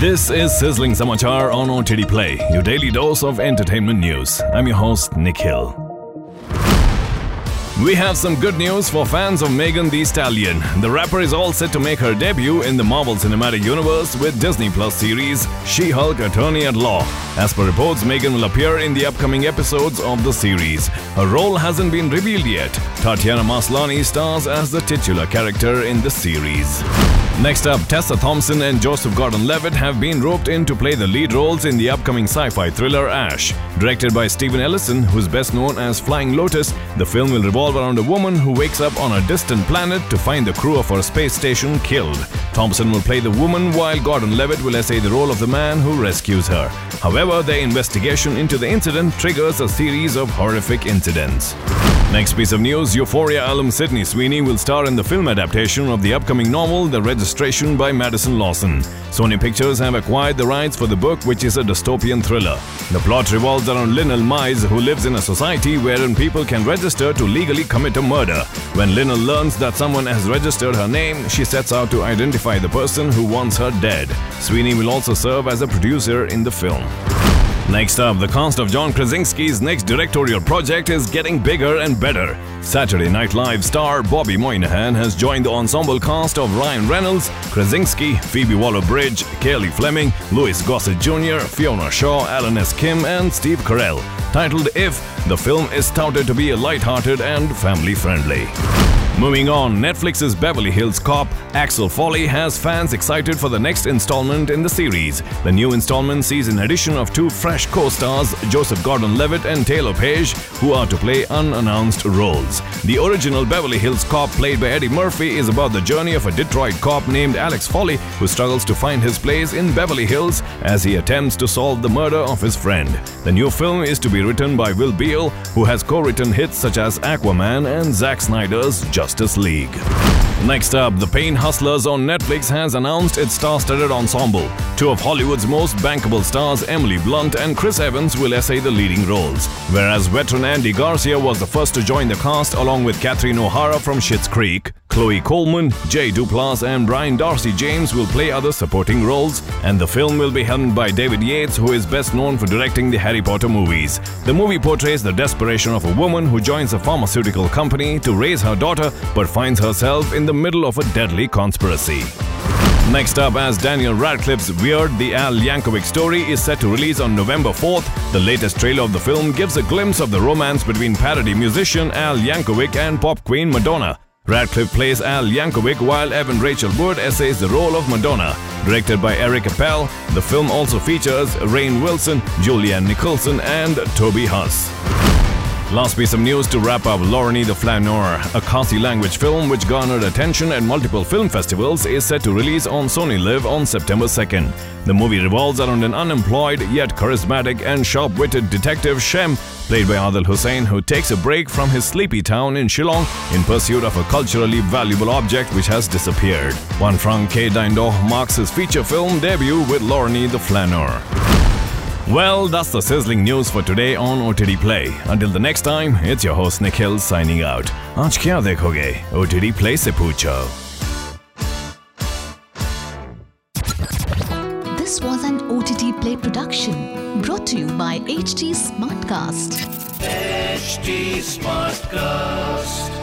This is Sizzling Samachar on OTT Play, your daily dose of entertainment news. I'm your host, Nikhil. We have some good news for fans of Megan Thee Stallion. The rapper is all set to make her debut in the Marvel Cinematic Universe with Disney Plus series She-Hulk Attorney at Law. As per reports, Megan will appear in the upcoming episodes of the series. Her role hasn't been revealed yet. Tatiana Maslany stars as the titular character in the series. Next up, Tessa Thompson and Joseph Gordon-Levitt have been roped in to play the lead roles in the upcoming sci-fi thriller Ash. Directed by Steven Ellison, who's best known as Flying Lotus, the film will revolve around a woman who wakes up on a distant planet to find the crew of her space station killed. Thompson will play the woman while Gordon-Levitt will essay the role of the man who rescues her. However, their investigation into the incident triggers a series of horrific incidents. Next piece of news Euphoria alum Sydney Sweeney will star in the film adaptation of the upcoming novel The Registration by Madison Lawson. Sony Pictures have acquired the rights for the book, which is a dystopian thriller. The plot revolves around Linnell Mize, who lives in a society wherein people can register to legally commit a murder. When Linnell learns that someone has registered her name, she sets out to identify the person who wants her dead. Sweeney will also serve as a producer in the film. Next up, the cast of John Krasinski's next directorial project is getting bigger and better. Saturday Night Live star Bobby Moynihan has joined the ensemble cast of Ryan Reynolds, Krasinski, Phoebe Waller-Bridge, Cailey Fleming, Louis Gossett Jr., Fiona Shaw, Alan S. Kim, and Steve Carell. Titled If, the film is touted to be light-hearted and family-friendly. Moving on, Netflix's Beverly Hills Cop, Axel Foley, has fans excited for the next installment in the series. The new installment sees an addition of two fresh co stars, Joseph Gordon Levitt and Taylor Paige, who are to play unannounced roles. The original Beverly Hills Cop, played by Eddie Murphy, is about the journey of a Detroit cop named Alex Foley, who struggles to find his place in Beverly Hills as he attempts to solve the murder of his friend. The new film is to be written by Will Beall, who has co written hits such as Aquaman and Zack Snyder's Justice League. Next up, The Pain Hustlers on Netflix has announced its star-studded ensemble. Two of Hollywood's most bankable stars, Emily Blunt and Chris Evans, will essay the leading roles. Whereas veteran Andy Garcia was the first to join the cast along with Catherine O'Hara from Schitt's Creek, Chloe Coleman, Jay Duplass, and Brian Darcy James will play other supporting roles, and the film will be helmed by David Yates, who is best known for directing the Harry Potter movies. The movie portrays the desperation of a woman who joins a pharmaceutical company to raise her daughter but finds herself in the middle of a deadly conspiracy. Next up, as Daniel Radcliffe's Weird, the Al Yankovic story is set to release on November 4th, the latest trailer of the film gives a glimpse of the romance between parody musician Al Yankovic and pop queen Madonna. Radcliffe plays Al Yankovic while Evan Rachel Wood essays the role of Madonna. Directed by Eric Appel, the film also features Rainn Wilson, Julianne Nicholson, and Toby Huss. Last piece of news to wrap up Lorni the Flaneur, a Khasi language film which garnered attention at multiple film festivals, is set to release on Sony Live on September 2nd. The movie revolves around an unemployed yet charismatic and sharp witted detective Shem, played by Adil Hussain, who takes a break from his sleepy town in Shillong in pursuit of a culturally valuable object which has disappeared. Wanphrang K. Diengdoh marks his feature film debut with Lorni the Flaneur. Well, that's the sizzling news for today on OTT Play. Until the next time, it's your host Nikhil signing out. आज क्या देखोगे? OTT Play से पूछो. This was an OTT Play production brought to you by HT Smartcast. HT Smartcast.